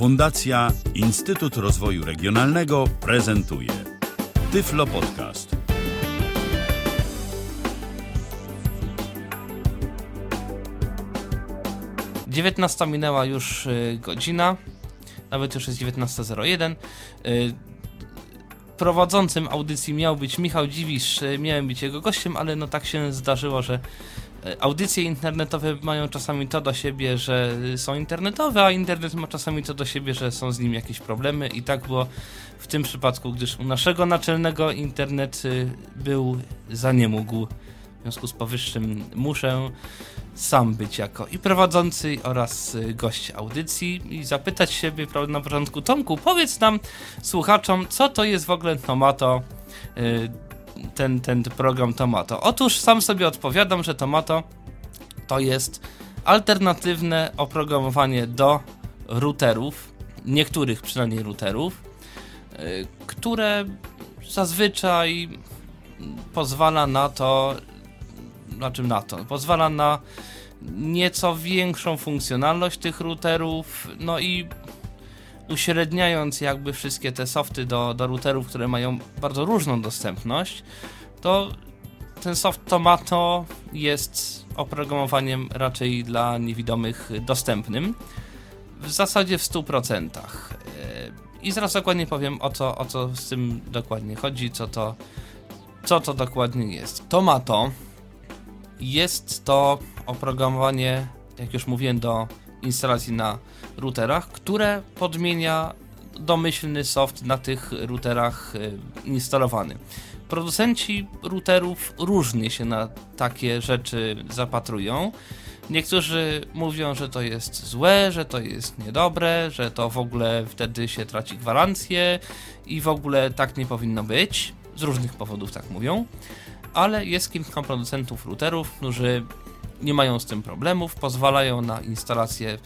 Fundacja Instytut Rozwoju Regionalnego prezentuje Tyflo Podcast. Dziewiętnasta minęła już y, godzina, nawet już jest 19.01. Y, prowadzącym audycji miał być Michał Dziwisz, y, miałem być jego gościem, ale no tak się zdarzyło, że audycje internetowe mają czasami to do siebie, że są internetowe, a internet ma czasami to do siebie, że są z nim jakieś problemy i tak było w tym przypadku, gdyż u naszego naczelnego internet y, był za nie. W związku z powyższym muszę sam być jako i prowadzący oraz y, gość audycji i zapytać siebie na początku, Tomku, powiedz nam słuchaczom, co to jest w ogóle Tomato, y, ten, ten program Tomato. Otóż sam sobie odpowiadam, że Tomato to jest alternatywne oprogramowanie do routerów, niektórych przynajmniej routerów, y, które zazwyczaj pozwala na to, na czym na to? Pozwala na nieco większą funkcjonalność tych routerów, no i uśredniając jakby wszystkie te softy do, do routerów, które mają bardzo różną dostępność, to ten soft Tomato jest oprogramowaniem raczej dla niewidomych dostępnym. W zasadzie w 100%. I zaraz dokładnie powiem o co, o co z tym dokładnie chodzi, co to, co to dokładnie jest. Tomato jest to oprogramowanie, jak już mówiłem, do instalacji na routerach, które podmienia domyślny soft na tych routerach y, instalowany. Producenci routerów różnie się na takie rzeczy zapatrują. Niektórzy mówią, że to jest złe, że to jest niedobre, że to w ogóle wtedy się traci gwarancję i w ogóle tak nie powinno być. Z różnych powodów tak mówią ale jest kilka producentów routerów, którzy nie mają z tym problemów, pozwalają na instalację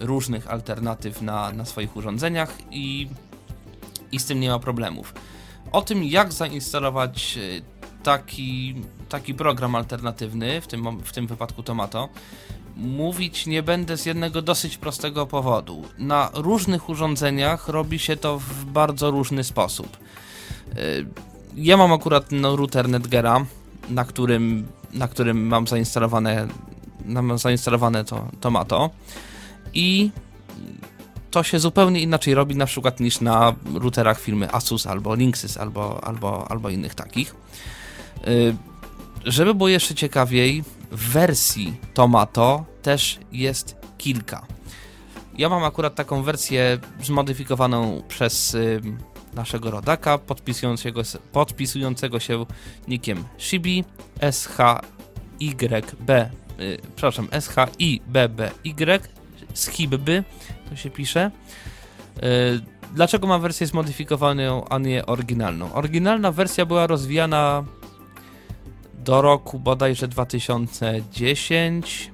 różnych alternatyw na, na swoich urządzeniach i, i z tym nie ma problemów. O tym, jak zainstalować e, taki, taki program alternatywny, w tym, w tym wypadku Tomato, mówić nie będę z jednego dosyć prostego powodu. Na różnych urządzeniach robi się to w bardzo różny sposób. E, ja mam akurat no, router Netgera, na którym, na którym mam zainstalowane, mam zainstalowane to Tomato i to się zupełnie inaczej robi na przykład niż na routerach firmy Asus albo Linksys albo, albo, albo innych takich. Y, żeby było jeszcze ciekawiej, wersji Tomato też jest kilka. Ja mam akurat taką wersję zmodyfikowaną przez naszego rodaka podpisującego, podpisującego się nikiem Shibi SHYB yy, przepraszam SHIBBY Schibby to się pisze yy, Dlaczego mam wersję zmodyfikowaną, a nie oryginalną? Oryginalna wersja była rozwijana do roku bodajże 2010.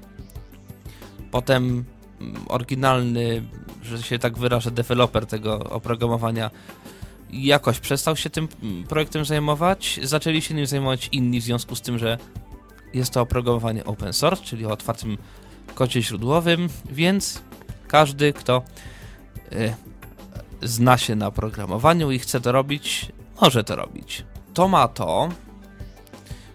Potem mm, oryginalny, że się tak wyrażę, deweloper tego oprogramowania jakoś przestał się tym projektem zajmować. Zaczęli się nim zajmować inni w związku z tym, że jest to oprogramowanie open source, czyli o otwartym kodzie źródłowym, więc każdy, kto y, zna się na programowaniu i chce to robić, może to robić. Tomato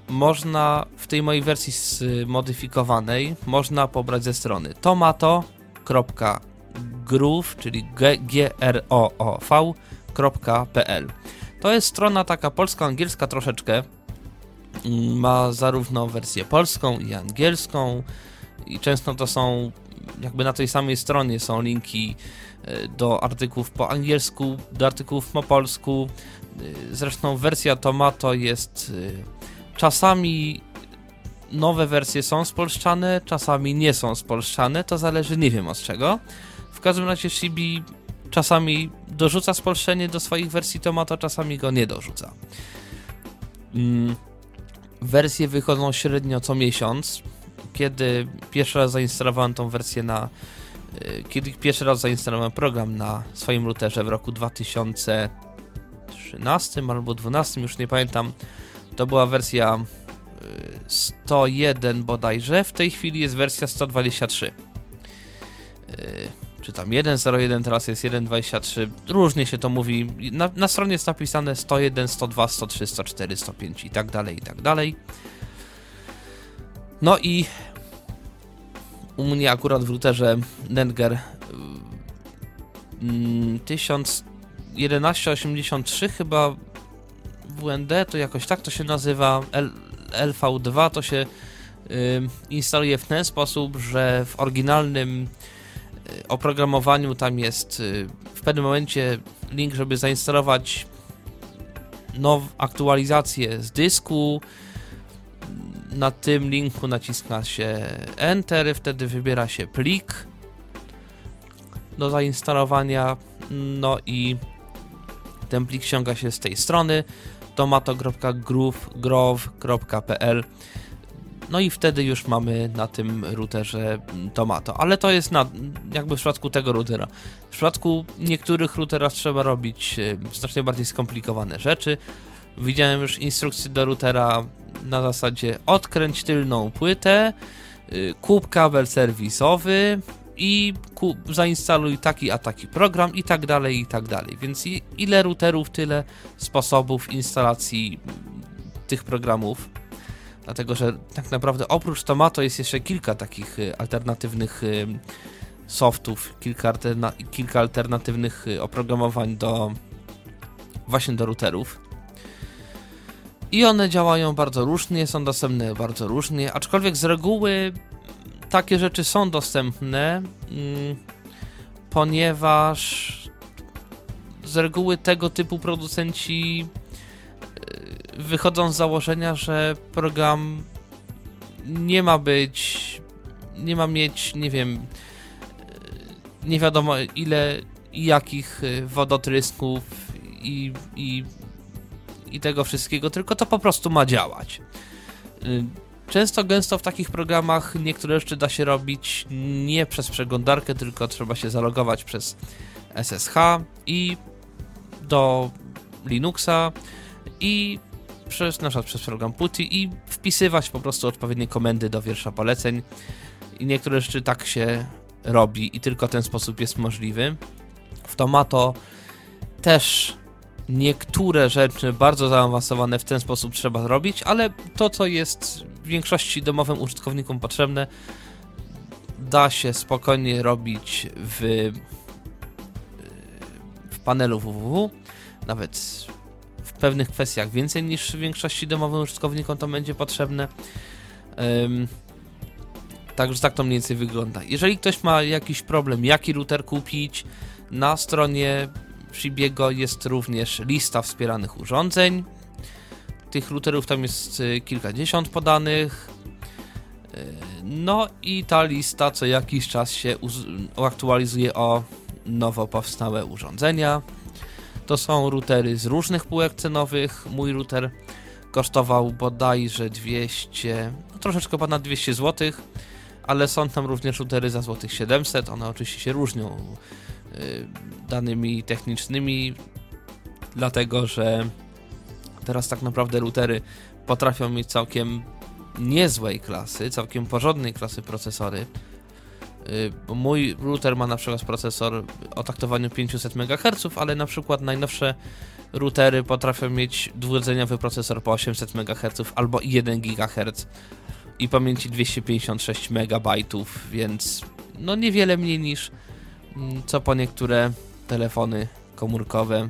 można w tej mojej wersji zmodyfikowanej można pobrać ze strony tomato.groove, czyli g-r-o-o-v www.polska.pl. To jest strona taka polsko-angielska troszeczkę. Ma zarówno wersję polską i angielską i często to są jakby na tej samej stronie są linki e, do artykułów po angielsku, do artykułów po polsku. E, zresztą wersja Tomato jest e, czasami nowe wersje są spolszczane, czasami nie są spolszczane, to zależy nie wiem od czego. W każdym razie Shibi czasami dorzuca spolszczenie do swoich wersji Tomato, czasami go nie dorzuca. Mm, wersje wychodzą średnio co miesiąc. Kiedy pierwszy raz zainstalowałem tą wersję na. Y, kiedy pierwszy raz zainstalowałem program na swoim routerze w roku 2013 albo 2012, już nie pamiętam, to była wersja 101 y, bodajże. W tej chwili jest wersja 123 czy tam 1.01, teraz jest 1.23, różnie się to mówi. Na, na stronie jest napisane 101, 102, 103, 104, 105 i tak dalej, i tak dalej. No i u mnie akurat w routerze Nenger 1183 mm, chyba WND, to jakoś tak to się nazywa, L, LV2 to się instaluje w ten sposób, że w oryginalnym oprogramowaniu tam jest y, w pewnym momencie link, żeby zainstalować now aktualizację z dysku. Na tym linku naciska się Enter, wtedy wybiera się plik do zainstalowania. No i ten plik ściąga się z tej strony tomato.groove.pl no i wtedy już mamy na tym routerze Tomato, ale to jest na, jakby w przypadku tego routera. W przypadku niektórych routerów trzeba robić e, znacznie bardziej skomplikowane rzeczy. Widziałem już instrukcję do routera na zasadzie odkręć tylną płytę, e, kup kabel serwisowy, i zainstaluj taki a taki program i tak dalej, i tak dalej. Więc ile routerów, tyle sposobów instalacji tych programów. Dlatego, że tak naprawdę oprócz Tomato jest jeszcze kilka takich y, alternatywnych y, softów, kilka, alterna kilka alternatywnych y, oprogramowań do właśnie do routerów. I one działają bardzo różnie, są dostępne bardzo różnie, aczkolwiek z reguły takie rzeczy są dostępne, mm, ponieważ z reguły tego typu producenci wychodzą z założenia, że program nie ma być, nie ma mieć, nie wiem, e, nie wiadomo ile i jakich e, wodotrysków i, i, i tego wszystkiego, tylko to po prostu ma działać. Często, gęsto w takich programach niektóre rzeczy da się robić nie przez przeglądarkę, tylko trzeba się zalogować przez SSH i do Linuxa i przez, na przykład przez program PuTTY i wpisywać po prostu odpowiednie komendy do wiersza poleceń. I niektóre rzeczy tak się robi i tylko ten sposób jest możliwy. W Tomato też niektóre rzeczy bardzo zaawansowane w ten sposób trzeba robić, ale to, co jest w większości domowym użytkownikom potrzebne, da się spokojnie robić w, w panelu www. Nawet w pewnych kwestiach więcej niż w większości domowym użytkownikom to będzie potrzebne. Um, Także tak to mniej więcej wygląda. Jeżeli ktoś ma jakiś problem, jaki router kupić, na stronie Shibiego jest również lista wspieranych urządzeń. Tych routerów tam jest y, kilkadziesiąt podanych. Y, no i ta lista co jakiś czas się aktualizuje o nowo powstałe urządzenia. To są routery z różnych półek cenowych. Mój router kosztował bodajże 200, no troszeczkę ponad 200 zł, ale są tam również routery za złotych 700. One oczywiście się różnią Y, danymi technicznymi, dlatego że teraz tak naprawdę routery potrafią mieć całkiem niezłej klasy, całkiem porządnej klasy procesory. Y, mój router ma na przykład procesor o taktowaniu 500 MHz, ale na przykład najnowsze routery potrafią mieć dwurdzeniowy procesor po 800 MHz albo 1 GHz i pamięci 256 MB, więc no niewiele mniej niż Mm, co po niektóre telefony komórkowe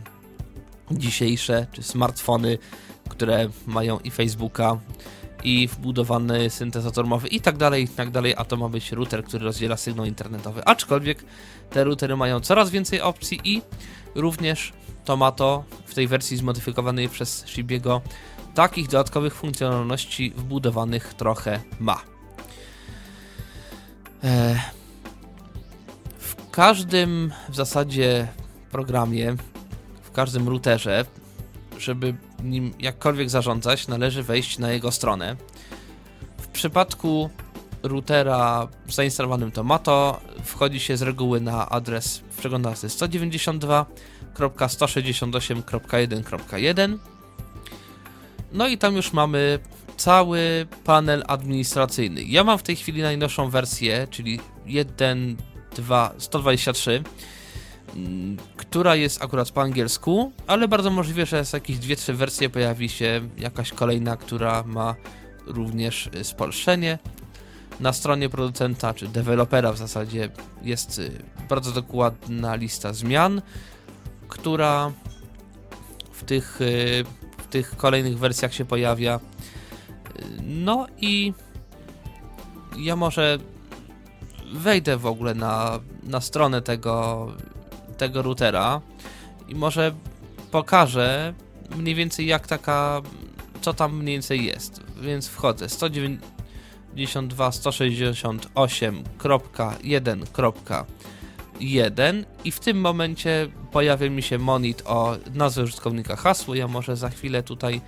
dzisiejsze, czy smartfony, które mają i Facebooka, i wbudowany syntezator mowy i tak dalej, i tak dalej, a to ma być router, który rozdziela sygnał internetowy. Aczkolwiek te routery mają coraz więcej opcji i również Tomato w tej wersji zmodyfikowanej przez Shibiego takich dodatkowych funkcjonalności wbudowanych trochę ma. Eee, każdym w zasadzie programie, w każdym routerze, żeby nim jakkolwiek zarządzać, należy wejść na jego stronę. W przypadku routera zainstalowanym Tomato wchodzi się z reguły na adres w przeglądarce 192.168.1.1 no i tam już mamy cały panel administracyjny. Ja mam w tej chwili najnowszą wersję, czyli 1 2, 123, mm, która jest akurat po angielsku, ale bardzo możliwe, że z jakieś dwie, trzy wersje pojawi się jakaś kolejna, która ma również y, spolszczenie. Na stronie producenta czy dewelopera w zasadzie jest y, bardzo dokładna lista zmian, która w tych, y, w tych kolejnych wersjach się pojawia. No i ja może wejdę w ogóle na, na stronę tego, tego routera i może pokażę mniej więcej jak taka, co tam mniej więcej jest. Więc wchodzę 192.168.1.1 i w tym momencie pojawia mi się monit o nazwie użytkownika hasło. Ja może za chwilę tutaj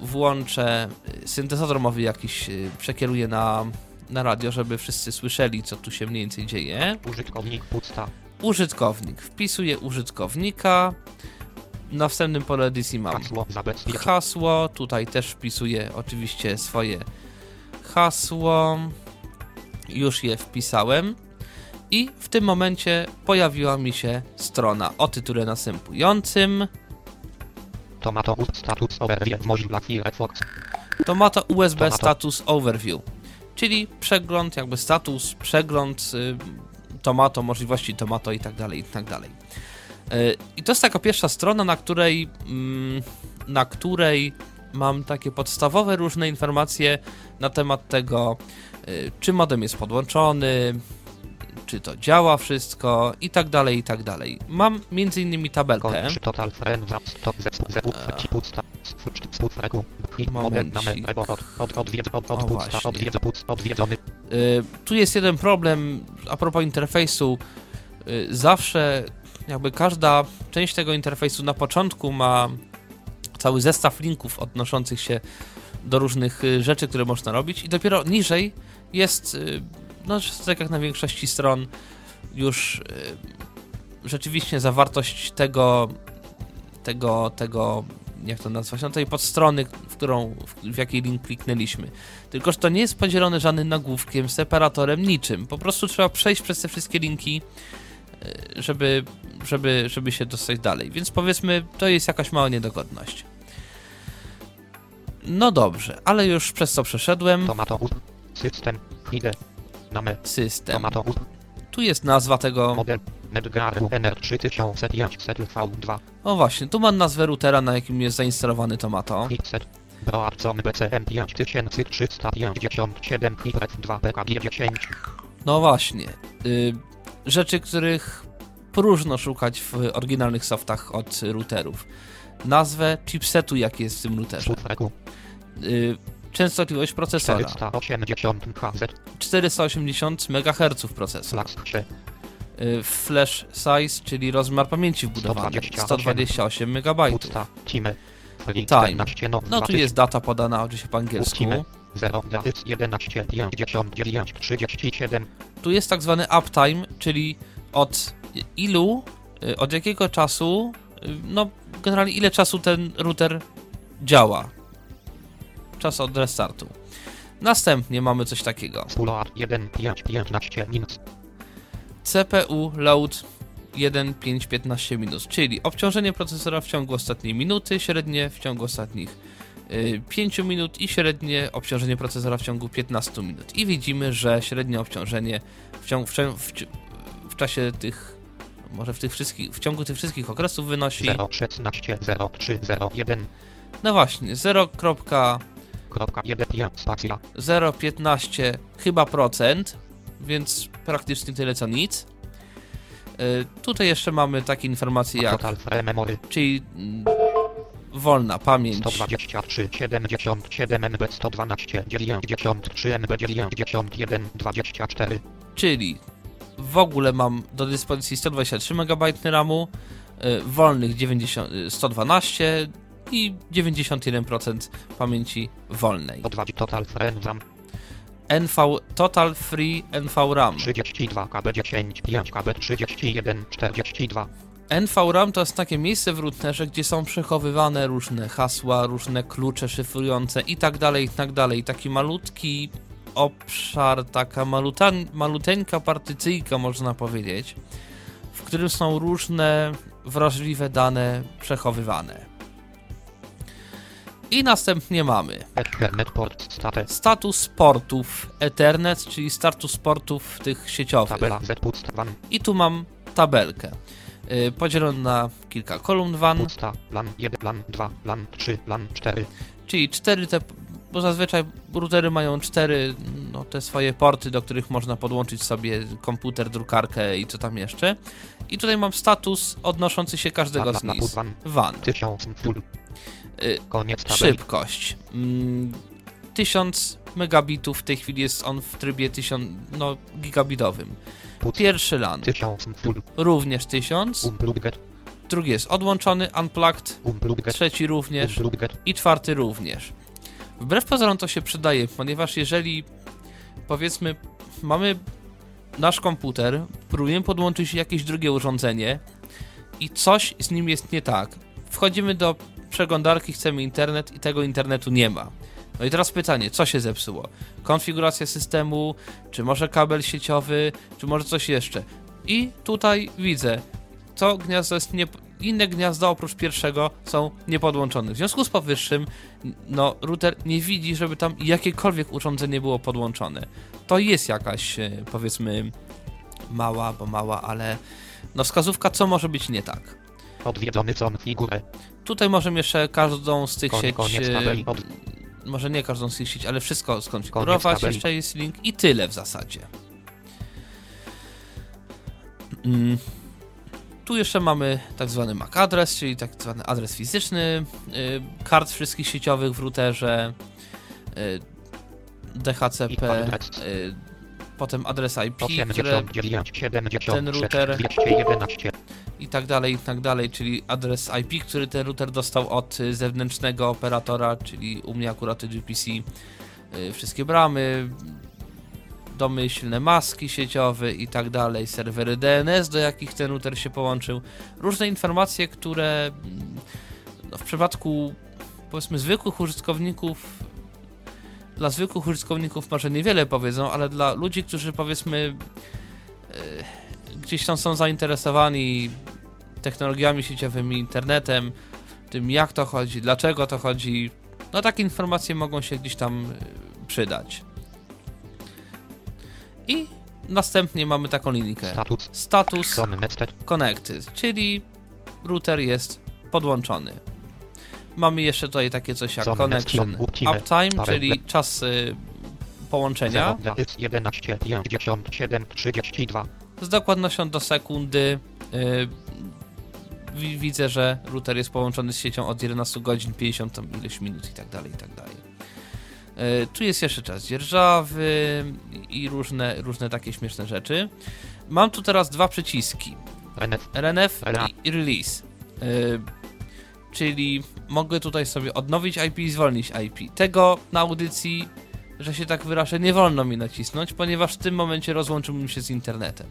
włączę syntezator mowy jakiś, y, przekieruję na na radio, żeby wszyscy słyszeli, co tu się mniej więcej dzieje. Użytkownik pusta. Użytkownik. Wpisuję użytkownika. Na wstępnym pole edycji mam Hasło hasło. Tutaj też wpisuję oczywiście swoje hasło. Już je wpisałem. I w tym momencie pojawiła mi się strona o tytule następującym. Tomato status overview Mozilla Firefox. Tomato USB Tomato. Status Overview, czyli przegląd, jakby status, przegląd y, tomato, możliwości tomato i tak dalej, i tak dalej. Y, I to jest taka pierwsza strona, na której, mm, na której mam takie podstawowe różne informacje na temat tego, y, czy modem jest podłączony, czy to działa wszystko i tak dalej, i tak dalej. Mam między innymi tabelkę. Y, tu jest jeden problem a propos interfejsu. Y, zawsze, jakby każda część tego interfejsu na początku ma cały zestaw linków odnoszących się do różnych y, rzeczy, które można robić, i dopiero niżej jest, y, no tak jak na większości stron, już y, rzeczywiście zawartość tego, tego, tego, jak to nazwać, no tej podstrony, w którą, w, w jakiej link kliknęliśmy. Tylko, że to nie jest podzielone żadnym nagłówkiem, separatorem, niczym. Po prostu trzeba przejść przez te wszystkie linki, y, żeby, żeby, żeby się dostać dalej. Więc powiedzmy, to jest jakaś mała niedogodność. No dobrze, ale już przez co przeszedłem. Tomato ust. System. Hide. Name. System. Tu jest nazwa tego. Model. Nedgar UNR 3500 V2. O właśnie, tu mam nazwę routera, na jakim jest zainstalowany Tomato. Broadcom BCM 5357 Hibref 2 PKG 10. No właśnie. Y, rzeczy, których próżno szukać w oryginalnych softach od routerów. Nazwę chipsetu, jaki jest w tym routerze. Y, częstotliwość procesora. 480 HZ. 480 MHz procesor. Y, flash size, czyli rozmiar pamięci wbudowanej. 128 128 MB. Time. Time. 14 no, No tu jest data podana oczywiście po angielsku. Pustimy. 0 dys 11 59 37 Tu jest tak zwany uptime, czyli od ilu, y, od jakiego czasu, y, no generalnie ile czasu ten router działa czas od restartu. Następnie mamy coś takiego. CPU load 1,5-15 minut, czyli obciążenie procesora w ciągu ostatniej minuty, średnie w ciągu ostatnich y, 5 minut i średnie obciążenie procesora w ciągu 15 minut. I widzimy, że średnie obciążenie w, ciągu, w, w, w czasie tych może w tych wszystkich w ciągu tych wszystkich okresów wynosi 0,16 0,3 0,1 No właśnie, 0. 0,15 chyba procent, więc praktycznie tyle co nic. E, tutaj jeszcze mamy takie informacje jak. Czyli mm, wolna pamięć. 123, 77 MB, 112, 93 MB, 91, 24. Czyli w ogóle mam do dyspozycji 123 MB RAMu, e, wolnych 90, 112, e, i 91% pamięci wolnej. Odwadzi Total free RAM NV Total Free NV RAM. 32 KB 10 5 KB 31 42 NV RAM to jest takie miejsce w routerze, gdzie są przechowywane różne hasła, różne klucze szyfrujące i tak dalej, i tak. Taki malutki obszar, taka malutan, maluteńka partycyjka, można powiedzieć, w którym są różne wrażliwe dane przechowywane. I następnie mamy status portów Ethernet, czyli status portów tych sieciowych. I tu mam tabelkę. Yy, podzieloną na kilka kolumn WAN. LAN 1, LAN 2, LAN 3, LAN 4. czyli cztery te, bo zazwyczaj routery mają cztery no, te swoje porty, do których można podłączyć sobie komputer, drukarkę i co tam jeszcze. I tutaj mam status odnoszący się każdego z nich. WAN WAN. 1000 full. Y, Koniec tabeli. Szybkość. Mm, 1000 megabitów w tej chwili jest on w trybie 1000, no, gigabitowym. Pierwszy LAN 1000 full. również 1000, Unplugged. drugi jest odłączony, unplugged, trzeci również i czwarty również. Wbrew pozorom to się przydaje, ponieważ jeżeli powiedzmy mamy nasz komputer, próbujemy podłączyć jakieś drugie urządzenie i coś z nim jest nie tak. Wchodzimy do przeglądarki, chcemy internet i tego internetu nie ma. No i teraz pytanie, co się zepsuło? Konfiguracja systemu, czy może kabel sieciowy, czy może coś jeszcze? I tutaj widzę, to gniazdo jest nie, inne gniazda oprócz pierwszego są niepodłączone. W związku z powyższym, no, router nie widzi, żeby tam jakiekolwiek urządzenie było podłączone. To jest jakaś, e, powiedzmy, mała, bo mała, ale no wskazówka, co może być nie tak. Odwiedzony zon figurę. Tutaj możemy jeszcze każdą z tych sieci. Od... może nie każdą z tych sieci, ale wszystko skonfigurować. Jeszcze jest link i tyle w zasadzie. Mm. Tu jeszcze mamy tak zwany MAC adres, czyli tak zwany adres fizyczny y, kart wszystkich sieciowych w routerze, y, DHCP, potem adres IP, które 89, 76, ten router- 211. i tak dalej, i tak dalej, czyli adres IP, który ten router dostał od zewnętrznego operatora, czyli u mnie akurat GPC, y, wszystkie bramy, domyślne maski sieciowe i tak dalej, serwery DNS, do jakich ten router się połączył, różne informacje, które mm, no, w przypadku powiedzmy zwykłych użytkowników dla zwykłych użytkowników może niewiele powiedzą, ale dla ludzi, którzy powiedzmy y, gdzieś tam są zainteresowani technologiami sieciowymi, internetem, tym jak to chodzi, dlaczego to chodzi, no takie informacje mogą się gdzieś tam y, przydać. I następnie mamy taką linijkę. Status. Status connected, czyli router jest podłączony. Mamy jeszcze tutaj takie coś jak Connection uptime. czyli czas y, połączenia 0 jest 11, 57, 32. z dokładnością do sekundy. y, wi- widzę, że router jest połączony z siecią od 11 godzin, 50 tam ileś minut i tak dalej, i tak dalej. Y, Tu jest jeszcze czas dzierżawy i różne, różne takie śmieszne rzeczy. Mam tu teraz dwa przyciski. RNF. RNF i release. Czyli mogę tutaj sobie odnowić IP i zwolnić IP. Tego na audycji, że się tak wyrażę, nie wolno mi nacisnąć, ponieważ w tym momencie rozłączyłbym się z internetem.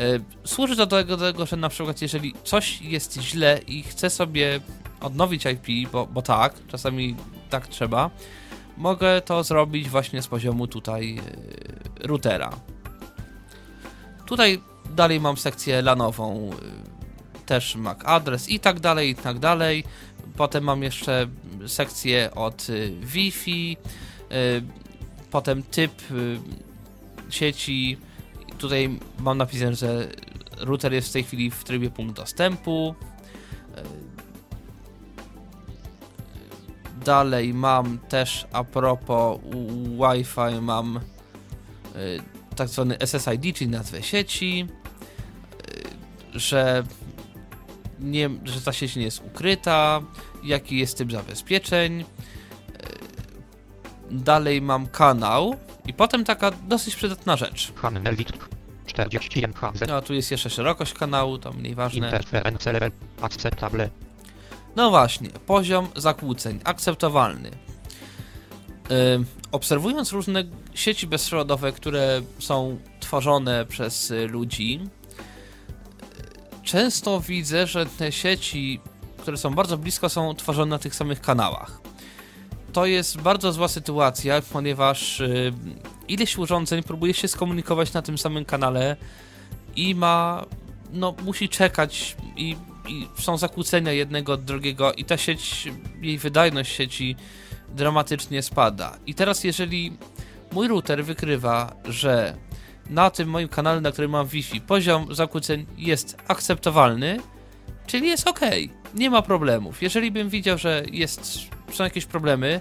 Y, służy to do tego, do tego, że na przykład jeżeli coś jest źle i chcę sobie odnowić IP, bo, bo tak, czasami tak trzeba, mogę to zrobić właśnie z poziomu tutaj y, routera. Tutaj dalej mam sekcję lanową, y, też MAC adres i tak dalej, i tak dalej. Potem mam jeszcze sekcję od y, Wi-Fi, y, potem typ y, sieci. Tutaj mam napisane, że router jest w tej chwili w trybie punkt dostępu. Dalej mam też a propos Wi-Fi mam tak zwany SSID, czyli nazwę sieci, że, nie, że ta sieć nie jest ukryta, jaki jest typ zabezpieczeń. Y, Dalej mam kanał i potem taka dosyć przydatna rzecz. Hannelwit. 40 MHz. No, tu jest jeszcze szerokość kanału, to mniej ważne. Interference level. Acceptable. No właśnie, poziom zakłóceń akceptowalny. Ym, obserwując różne sieci bezprzewodowe, które są tworzone przez y, ludzi, często widzę, że te sieci, które są bardzo blisko, są tworzone na tych samych kanałach. to jest bardzo zła sytuacja, ponieważ y, ileś urządzeń próbuje się skomunikować na tym samym kanale i ma, no, musi czekać i, i są zakłócenia jednego od drugiego i ta sieć, jej wydajność sieci dramatycznie spada. I teraz jeżeli mój router wykrywa, że na tym moim kanale, na którym mam Wi-Fi, poziom zakłóceń jest akceptowalny, czyli jest ok, nie ma problemów. Jeżeli bym widział, że jest, są jakieś problemy,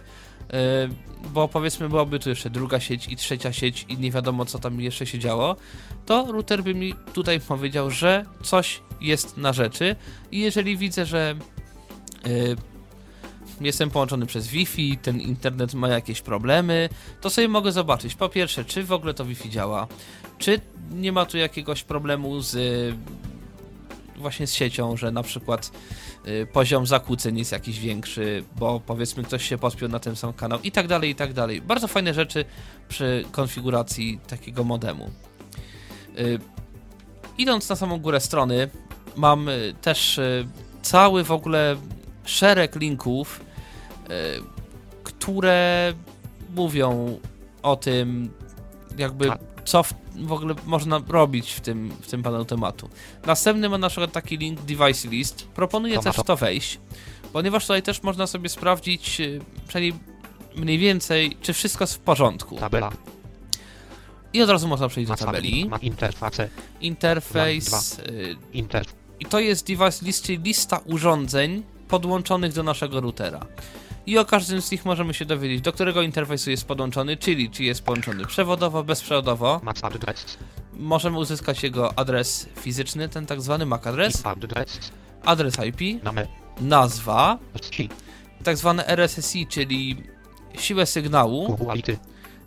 yy, bo powiedzmy byłaby tu jeszcze druga sieć i trzecia sieć i nie wiadomo co tam jeszcze się działo, to router by mi tutaj powiedział, że coś jest na rzeczy i jeżeli widzę, że yy, jestem połączony przez Wi-Fi, ten internet ma jakieś problemy, to sobie mogę zobaczyć po pierwsze, czy w ogóle to Wi-Fi działa, czy nie ma tu jakiegoś problemu z właśnie z siecią, że na przykład y, poziom zakłóceń jest jakiś większy, bo powiedzmy ktoś się pospiął na ten sam kanał i tak dalej, i tak dalej. Bardzo fajne rzeczy przy konfiguracji takiego modemu. Y, idąc na samą górę strony, mam y, też y, cały w ogóle szereg linków, y, które mówią o tym, jakby co w, w ogóle można robić w tym, w tym panelu tematu. Następny ma na przykład taki link device list. Proponuję To też to. w to wejść, ponieważ tutaj też można sobie sprawdzić y, przynajmniej mniej więcej, czy wszystko jest w porządku. Tabela. I od razu można przejść do tabeli. Ma interfacę. Interfejs. y, Interf. I to jest device list, czyli lista urządzeń podłączonych do naszego routera. I o każdym z nich możemy się dowiedzieć, do którego interfejsu jest podłączony, czyli czy jest połączony przewodowo, bezprzewodowo. Możemy uzyskać jego adres fizyczny, ten tak zwany MAC adres, Adres. IP, nazwa, tak zwane RSSI, czyli siłę sygnału,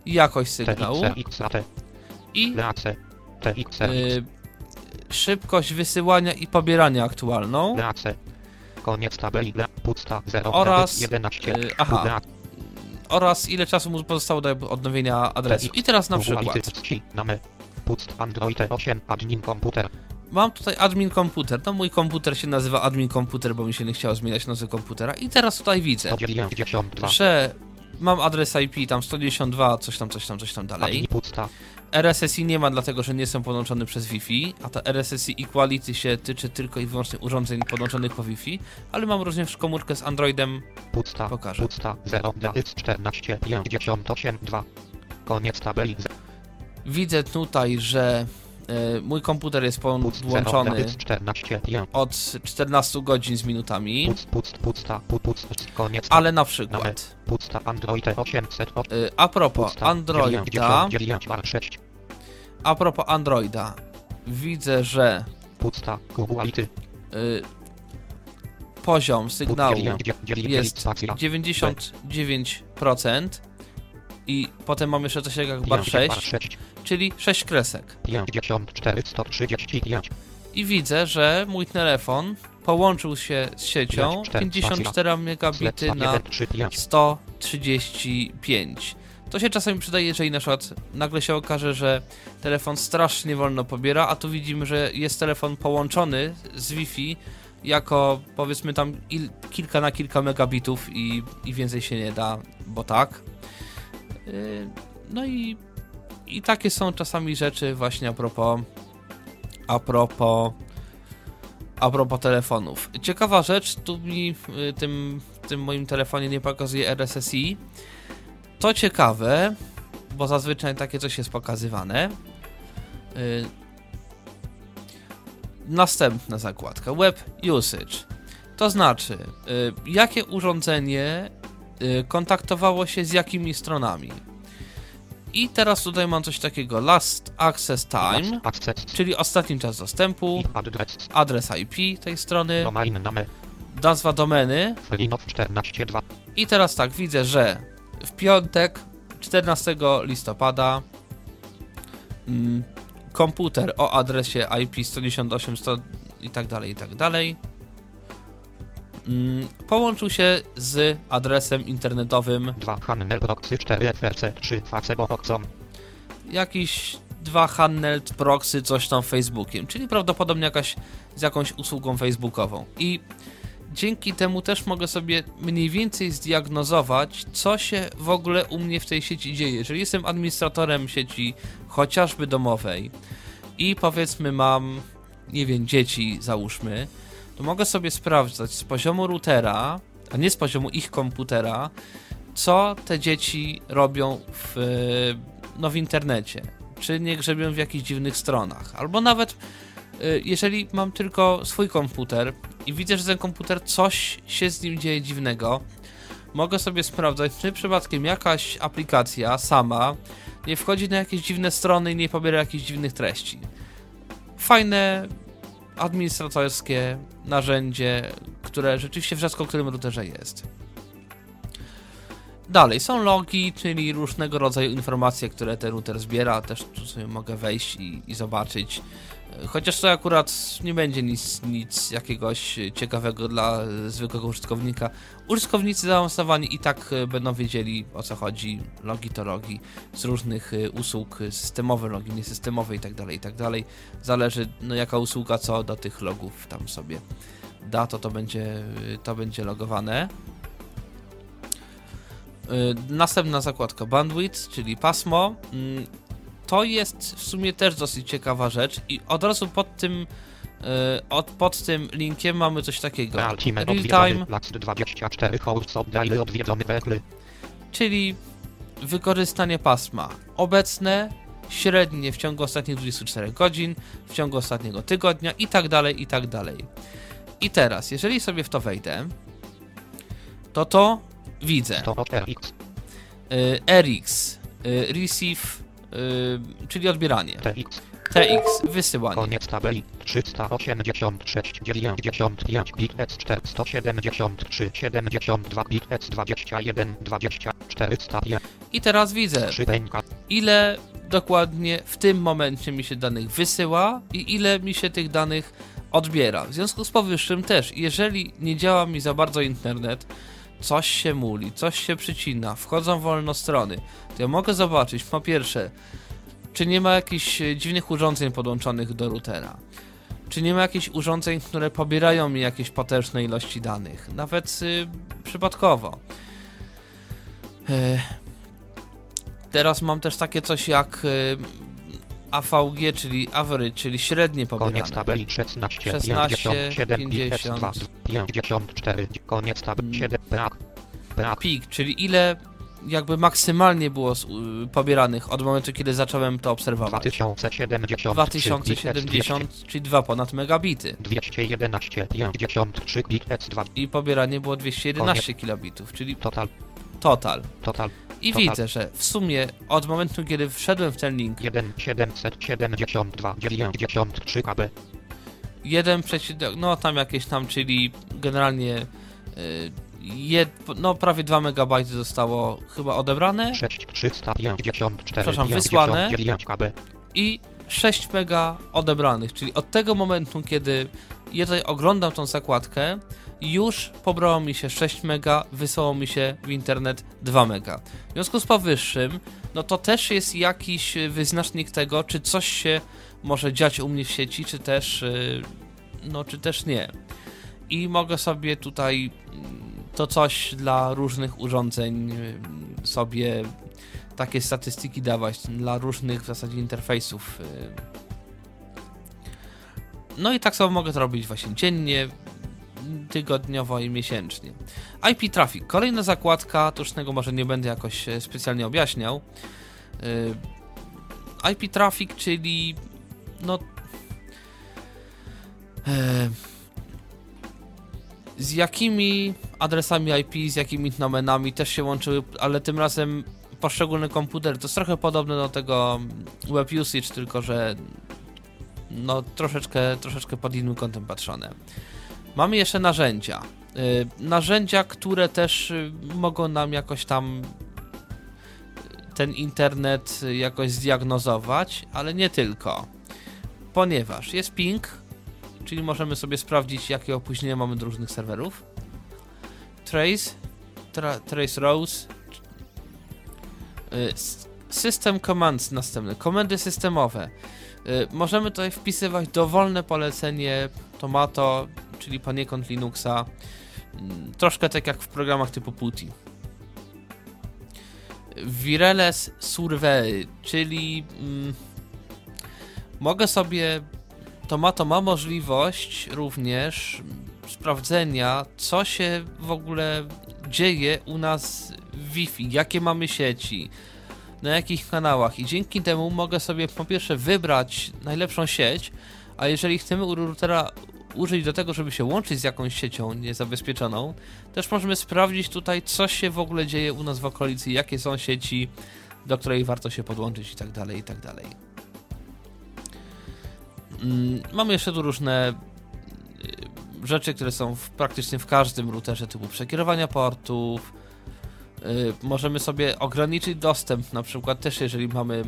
jakość sygnału. I y, szybkość wysyłania i pobierania aktualną. Koniec tabeli. La. Pusta. 0. Oraz, 11. y, aha. Oraz ile czasu mu pozostało do odnowienia adresu. I teraz na przykład Quality. Czci. Name. Pust. Android 8. Admin komputer. mam tutaj admin komputer. No mój komputer się nazywa admin komputer, bo mi się nie chciało zmieniać nazwy komputera. I teraz tutaj widzę, 192. że mam adres IP tam 192, coś tam, coś tam, coś tam dalej. RSSI nie ma, dlatego że nie są podłączone przez Wi-Fi, a ta RSSI Equality się tyczy tylko i wyłącznie urządzeń podłączonych po Wi-Fi, ale mam również komórkę z Androidem. Pusta. Pokażę. Pusta. 0. DX 14. 58. 2. Koniec tabeli. Widzę tutaj, że mój komputer jest Pust. 0. podłączony DX 14. 1. od 14 godzin z minutami, ale na przykład, Pusta. Android 800. e, a propos. Androida, 6. a propos Androida, widzę, że e, poziom sygnału jest 99% i potem mam jeszcze coś jak bar 6, czyli 6 kresek. 54 135 I widzę, że mój telefon połączył się z siecią 54 megabity na 135. To się czasami przydaje, jeżeli na przykład nagle się okaże, że telefon strasznie wolno pobiera, a tu widzimy, że jest telefon połączony z Wi-Fi jako powiedzmy tam il, kilka na kilka megabitów i, i więcej się nie da, bo tak. Yy, No i, i takie są czasami rzeczy właśnie a propos a propos a propos telefonów. Ciekawa rzecz, tu mi y, tym, w tym moim telefonie nie pokazuje RSSI. To ciekawe, bo zazwyczaj takie coś jest pokazywane. Y, Następna zakładka Web Usage. To znaczy, y, jakie urządzenie y, kontaktowało się z jakimi stronami. I teraz tutaj mam coś takiego Last Access Time, czyli ostatni czas dostępu, Adres. IP tej strony, nazwa domeny. Flinow 142. I teraz tak, widzę, że w piątek 14 listopada mm, komputer o adresie IP 198 100 i tak dalej, i tak dalej mm, połączył się z adresem internetowym 2 Hannel Proxy 4 FRC 3 Facebook.com. jakiś 2 Handled Proxy coś tam Facebookiem, czyli prawdopodobnie jakaś z jakąś usługą facebookową. I dzięki temu też mogę sobie mniej więcej zdiagnozować, co się w ogóle u mnie w tej sieci dzieje. Jeżeli jestem administratorem sieci chociażby domowej i powiedzmy mam, nie wiem, dzieci załóżmy, to mogę sobie sprawdzać z poziomu routera, a nie z poziomu ich komputera, co te dzieci robią w, no, w internecie. Czy nie grzebią w jakichś dziwnych stronach, albo nawet y, jeżeli mam tylko swój komputer i widzę, że ten komputer coś się z nim dzieje dziwnego, mogę sobie sprawdzać, czy przypadkiem jakaś aplikacja sama nie wchodzi na jakieś dziwne strony i nie pobiera jakichś dziwnych treści. Fajne administratorskie narzędzie, które rzeczywiście w rzadko którym routerze jest. Dalej są logi, czyli różnego rodzaju informacje, które ten router zbiera. Też tu sobie mogę wejść i, i zobaczyć. Chociaż to akurat nie będzie nic, nic jakiegoś ciekawego dla zwykłego użytkownika. Użytkownicy zaawansowani i tak będą wiedzieli o co chodzi. Logi to logi z różnych usług, systemowe logi, niesystemowe itd. Tak itd. Tak Zależy no, jaka usługa co do tych logów tam sobie da, to to będzie, to będzie logowane. Następna zakładka bandwidth, czyli pasmo. To jest w sumie też dosyć ciekawa rzecz i od razu pod tym y, od, pod tym linkiem mamy coś takiego. Real time, 24 hosts odwiedzony czyli wykorzystanie pasma obecne, średnie w ciągu ostatnich 24 godzin, w ciągu ostatniego tygodnia i tak dalej, i tak dalej. I teraz, jeżeli sobie w to wejdę, to to widzę. To RX. RX, y, receive, y, czyli odbieranie. TX. TX, wysyłanie. Koniec tabeli 386 95 bit 473 72 bit 21 20 401 I teraz widzę, ile dokładnie w tym momencie mi się danych wysyła i ile mi się tych danych odbiera. W związku z powyższym też, jeżeli nie działa mi za bardzo internet, coś się muli, coś się przycina, wchodzą wolno strony, to ja mogę zobaczyć po pierwsze, czy nie ma jakichś dziwnych urządzeń podłączonych do routera. Czy nie ma jakichś urządzeń, które pobierają mi jakieś potężne ilości danych, nawet y, przypadkowo. Y, teraz mam też takie coś jak y, AVG, czyli average, czyli średnie pobierane. Koniec tabeli 16, 16 57, 50. 54, koniec tabeli 7, brak, brak. Pik, czyli ile jakby maksymalnie było y, pobieranych od momentu, kiedy zacząłem to obserwować. 2070, 2070, czyli 2 ponad megabity. 211, 53 bit, 2. I pobieranie było 211 kilobitów, czyli Total, total. total. I Total. widzę, że w sumie od momentu, kiedy wszedłem w ten link, 1 772 93 KB 1, no tam jakieś tam, czyli generalnie y, jed, no prawie 2 MB zostało chyba odebrane 6 354 Przepraszam, wysłane. 59 KB i 6 mega odebranych, czyli od tego momentu, kiedy ja tutaj oglądam tą zakładkę, już pobrało mi się 6 mega, wysłało mi się w internet 2 mega. W związku z powyższym, no to też jest jakiś wyznacznik tego, czy coś się może dziać u mnie w sieci, czy też, y, no czy też nie. I mogę sobie tutaj mm, to coś dla różnych urządzeń y, sobie takie statystyki dawać dla różnych w zasadzie interfejsów. No i tak samo mogę to robić właśnie dziennie, tygodniowo i miesięcznie. IP Traffic, kolejna zakładka, to już tego może nie będę jakoś e, specjalnie objaśniał. E, IP Traffic, czyli no e, z jakimi adresami IP, z jakimi domenami też się łączyły, ale tym razem poszczególny komputer to jest trochę podobne do tego web usage, tylko że no troszeczkę, troszeczkę pod innym kątem patrzone. Mamy jeszcze narzędzia. Y, narzędzia, które też y, mogą nam jakoś tam y, ten internet jakoś zdiagnozować, ale nie tylko. Ponieważ jest ping, czyli możemy sobie sprawdzić, jakie opóźnienia mamy do różnych serwerów. Trace, tra, trace rows, system commands następne, komendy systemowe. Możemy tutaj wpisywać dowolne polecenie tomato, czyli poniekąd Linuxa, mm, troszkę tak jak w programach typu PuTTY. Vireles Survey, czyli mm, mogę sobie Tomato ma możliwość również sprawdzenia, co się w ogóle dzieje u nas w Wi-Fi, jakie mamy sieci, na jakich kanałach i dzięki temu mogę sobie po pierwsze wybrać najlepszą sieć, a jeżeli chcemy routera użyć do tego, żeby się łączyć z jakąś siecią niezabezpieczoną, też możemy sprawdzić tutaj, co się w ogóle dzieje u nas w okolicy, jakie są sieci, do której warto się podłączyć i tak dalej, i tak dalej. Mm, mamy jeszcze tu różne y, rzeczy, które są w, praktycznie w każdym routerze, typu przekierowania portów. Y, możemy sobie ograniczyć dostęp, na przykład też jeżeli mamy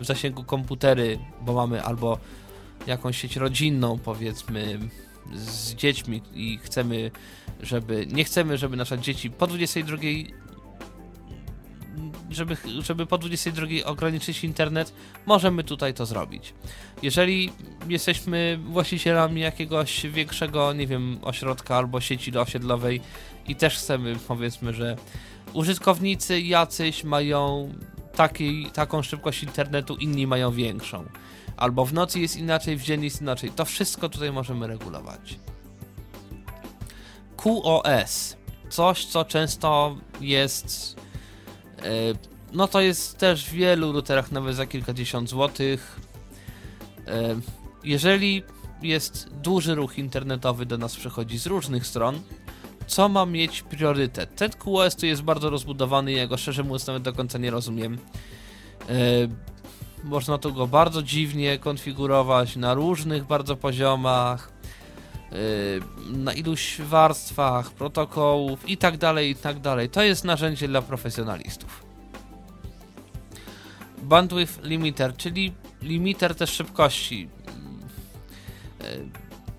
w zasięgu komputery, bo mamy albo jakąś sieć rodzinną, powiedzmy, z dziećmi i chcemy, żeby. Nie chcemy, żeby nasze dzieci po 22 żeby, żeby po 22 ograniczyć internet, możemy tutaj to zrobić. Jeżeli jesteśmy właścicielami jakiegoś większego, nie wiem, ośrodka albo sieci osiedlowej i też chcemy, powiedzmy, że użytkownicy jacyś mają taki, taką szybkość internetu, inni mają większą. Albo w nocy jest inaczej, w dzień jest inaczej. To wszystko tutaj możemy regulować. QoS. Coś, co często jest E, no to jest też w wielu routerach nawet za kilkadziesiąt złotych. E, jeżeli jest duży ruch internetowy do nas przychodzi z różnych stron, co ma mieć priorytet? Ten QoS tu jest bardzo rozbudowany, ja go szczerze mówiąc nawet do końca nie rozumiem. E, można tu go bardzo dziwnie konfigurować na różnych bardzo poziomach, na iluś warstwach, protokołów i tak dalej, i tak dalej. To jest narzędzie dla profesjonalistów. Bandwidth limiter, czyli limiter też szybkości.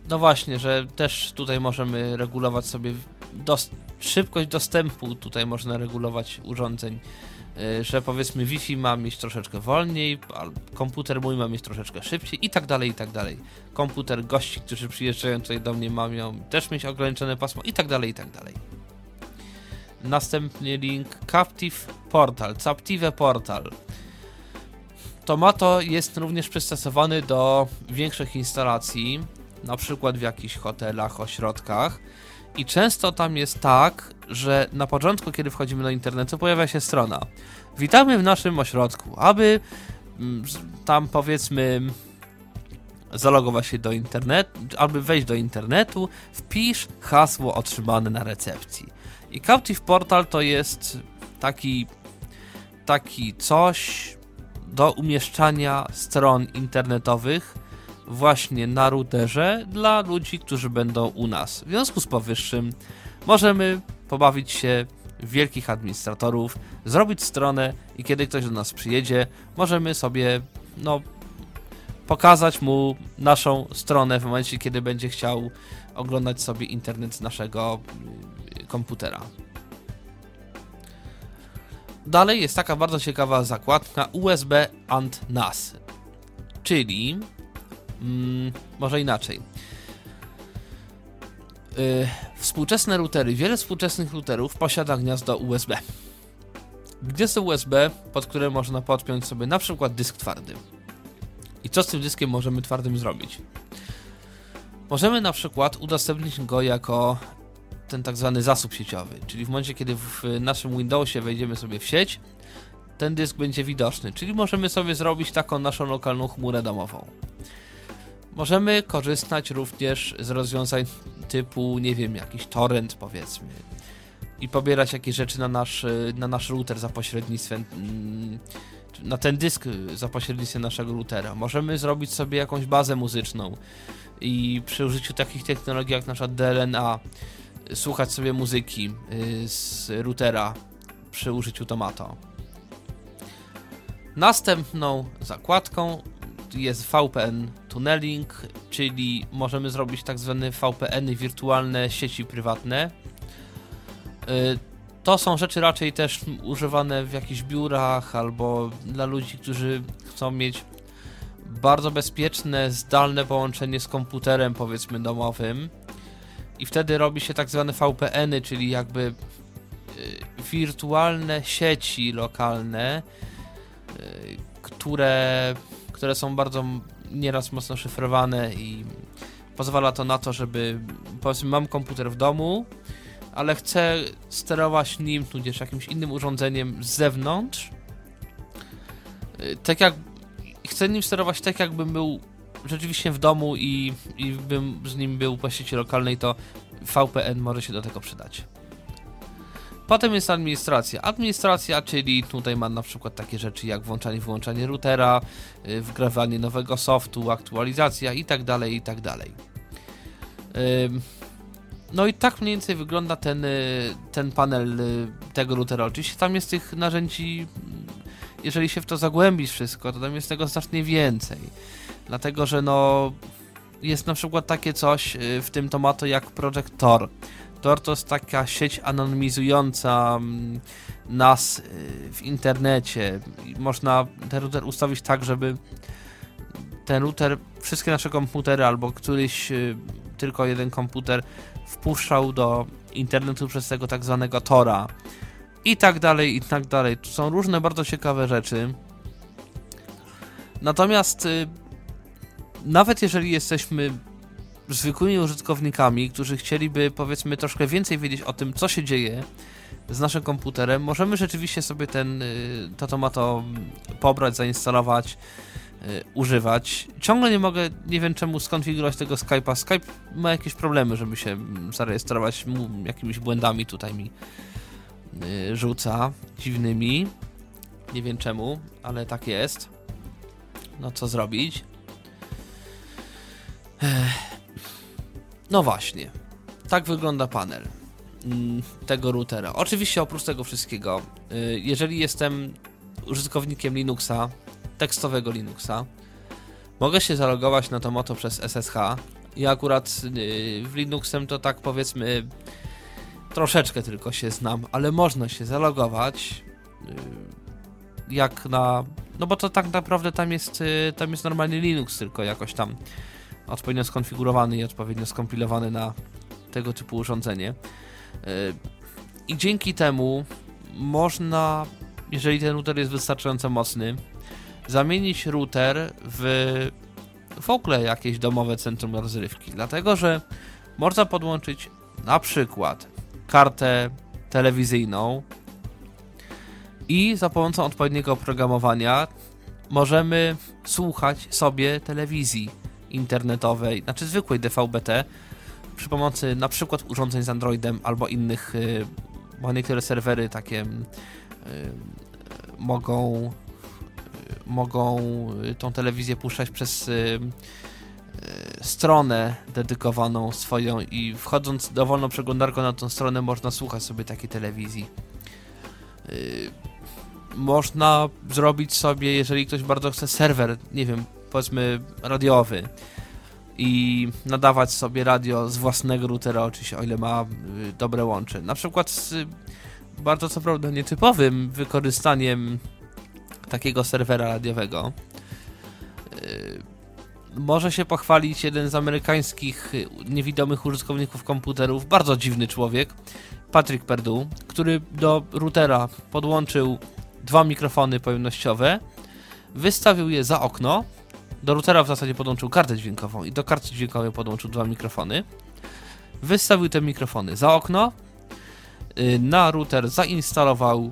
No właśnie, że też tutaj możemy regulować sobie dos szybkość dostępu, tutaj można regulować urządzeń Y, że powiedzmy Wi-Fi ma mieć troszeczkę wolniej, komputer mój ma mieć troszeczkę szybciej i tak dalej, i tak dalej. Komputer gości, którzy przyjeżdżają tutaj do mnie mają też mieć ograniczone pasmo i tak dalej, i tak dalej. Następny link Captive Portal, Captive Portal. Tomato jest również przystosowany do większych instalacji, na przykład w jakichś hotelach, ośrodkach i często tam jest tak, że na początku, kiedy wchodzimy do internetu, pojawia się strona. Witamy w naszym ośrodku, aby mm, tam powiedzmy zalogować się do internetu, aby wejść do internetu, wpisz hasło otrzymane na recepcji. I Captive Portal to jest taki, taki coś do umieszczania stron internetowych właśnie na routerze dla ludzi, którzy będą u nas. W związku z powyższym możemy pobawić się wielkich administratorów, zrobić stronę i kiedy ktoś do nas przyjedzie, możemy sobie no, pokazać mu naszą stronę w momencie, kiedy będzie chciał oglądać sobie internet z naszego y, komputera. Dalej jest taka bardzo ciekawa zakładka USB and NAS, czyli mm, może inaczej. Yy, współczesne routery, wiele współczesnych routerów posiada gniazdo USB. Gniazdo USB, pod które można podpiąć sobie na przykład dysk twardy. I co z tym dyskiem możemy twardym zrobić? Możemy na przykład udostępnić go jako ten tak zwany zasób sieciowy, czyli w momencie, kiedy w naszym Windowsie wejdziemy sobie w sieć, ten dysk będzie widoczny, czyli możemy sobie zrobić taką naszą lokalną chmurę domową. Możemy korzystać również z rozwiązań typu, nie wiem, jakiś torrent powiedzmy i pobierać jakieś rzeczy na nasz, na nasz router za pośrednictwem mm, na ten dysk za pośrednictwem naszego routera. Możemy zrobić sobie jakąś bazę muzyczną i przy użyciu takich technologii jak nasza DLNA słuchać sobie muzyki y, z routera przy użyciu Tomato. Następną zakładką jest VPN tunneling, czyli możemy zrobić tak zwane VPN-y wirtualne sieci prywatne. Y, to są rzeczy raczej też używane w jakichś biurach albo dla ludzi, którzy chcą mieć bardzo bezpieczne, zdalne połączenie z komputerem, powiedzmy domowym. i wtedy robi się tak zwane VPN-y, czyli jakby y, wirtualne sieci lokalne, y, które, które są bardzo nieraz mocno szyfrowane i pozwala to na to, żeby powiedzmy mam komputer w domu, ale chcę sterować nim tudzież jakimś innym urządzeniem z zewnątrz. Tak jak chcę nim sterować tak jakbym był rzeczywiście w domu i, i bym z nim był sieci lokalnej, to VPN może się do tego przydać. Potem jest administracja. Administracja, czyli tutaj ma na przykład takie rzeczy jak włączanie, wyłączanie routera, y, wgrawanie nowego softu, aktualizacja itd., tak itd. Tak no i tak mniej więcej wygląda ten, y, ten panel y, tego routera. Oczywiście tam jest tych narzędzi, jeżeli się w to zagłębisz wszystko, to tam jest tego znacznie więcej. Dlatego, że no jest na przykład takie coś w tym tomato jak Project Tor. Tor to jest taka sieć anonymizująca mm, nas y, w internecie. Można ten router ustawić tak, żeby ten router, wszystkie nasze komputery albo któryś y, tylko jeden komputer wpuszczał do internetu przez tego tak zwanego Tora i tak dalej, i tak dalej. Tu są różne bardzo ciekawe rzeczy. Natomiast y, nawet jeżeli jesteśmy zwykłymi użytkownikami, którzy chcieliby powiedzmy troszkę więcej wiedzieć o tym, co się dzieje z naszym komputerem, możemy rzeczywiście sobie ten y, to tomato pobrać, zainstalować, y, używać. Ciągle nie mogę, nie wiem czemu skonfigurować tego Skype'a. Skype ma jakieś problemy, żeby się zarejestrować, jakimiś błędami tutaj mi y, rzuca, dziwnymi. Nie wiem czemu, ale tak jest. No co zrobić? No właśnie, tak wygląda panel mm, tego routera. Oczywiście oprócz tego wszystkiego, y, jeżeli jestem użytkownikiem Linuxa, tekstowego Linuxa, mogę się zalogować na to moto przez SSH. Ja akurat y, w Linuxem to tak powiedzmy troszeczkę tylko się znam, ale można się zalogować y, jak na... No bo to tak naprawdę tam jest, tam jest normalny Linux, tylko jakoś tam odpowiednio skonfigurowany i odpowiednio skompilowany na tego typu urządzenie. E, I dzięki temu można, jeżeli ten router jest wystarczająco mocny, zamienić router w w ogóle jakieś domowe centrum rozrywki. Dlatego, że można podłączyć na przykład kartę telewizyjną i za pomocą odpowiedniego oprogramowania możemy słuchać sobie telewizji internetowej, znaczy zwykłej DVB-T przy pomocy na przykład urządzeń z Androidem albo innych, y, bo niektóre serwery takie y, mogą y, mogą tą telewizję puszczać przez stronę dedykowaną swoją i wchodząc dowolną przeglądarką na tą stronę można słuchać sobie takiej telewizji. Można zrobić sobie, jeżeli ktoś bardzo chce, serwer, nie wiem, powiedzmy radiowy i nadawać sobie radio z własnego routera, oczywiście, o ile ma y, dobre łącze. Na przykład z y, bardzo co prawda nietypowym wykorzystaniem takiego serwera radiowego y, może się pochwalić jeden z amerykańskich niewidomych użytkowników komputerów, bardzo dziwny człowiek, Patrick Perdue, który do routera podłączył dwa mikrofony pojemnościowe, wystawił je za okno do routera w zasadzie podłączył kartę dźwiękową i do karty dźwiękowej podłączył dwa mikrofony. Wystawił te mikrofony za okno. Y, na router zainstalował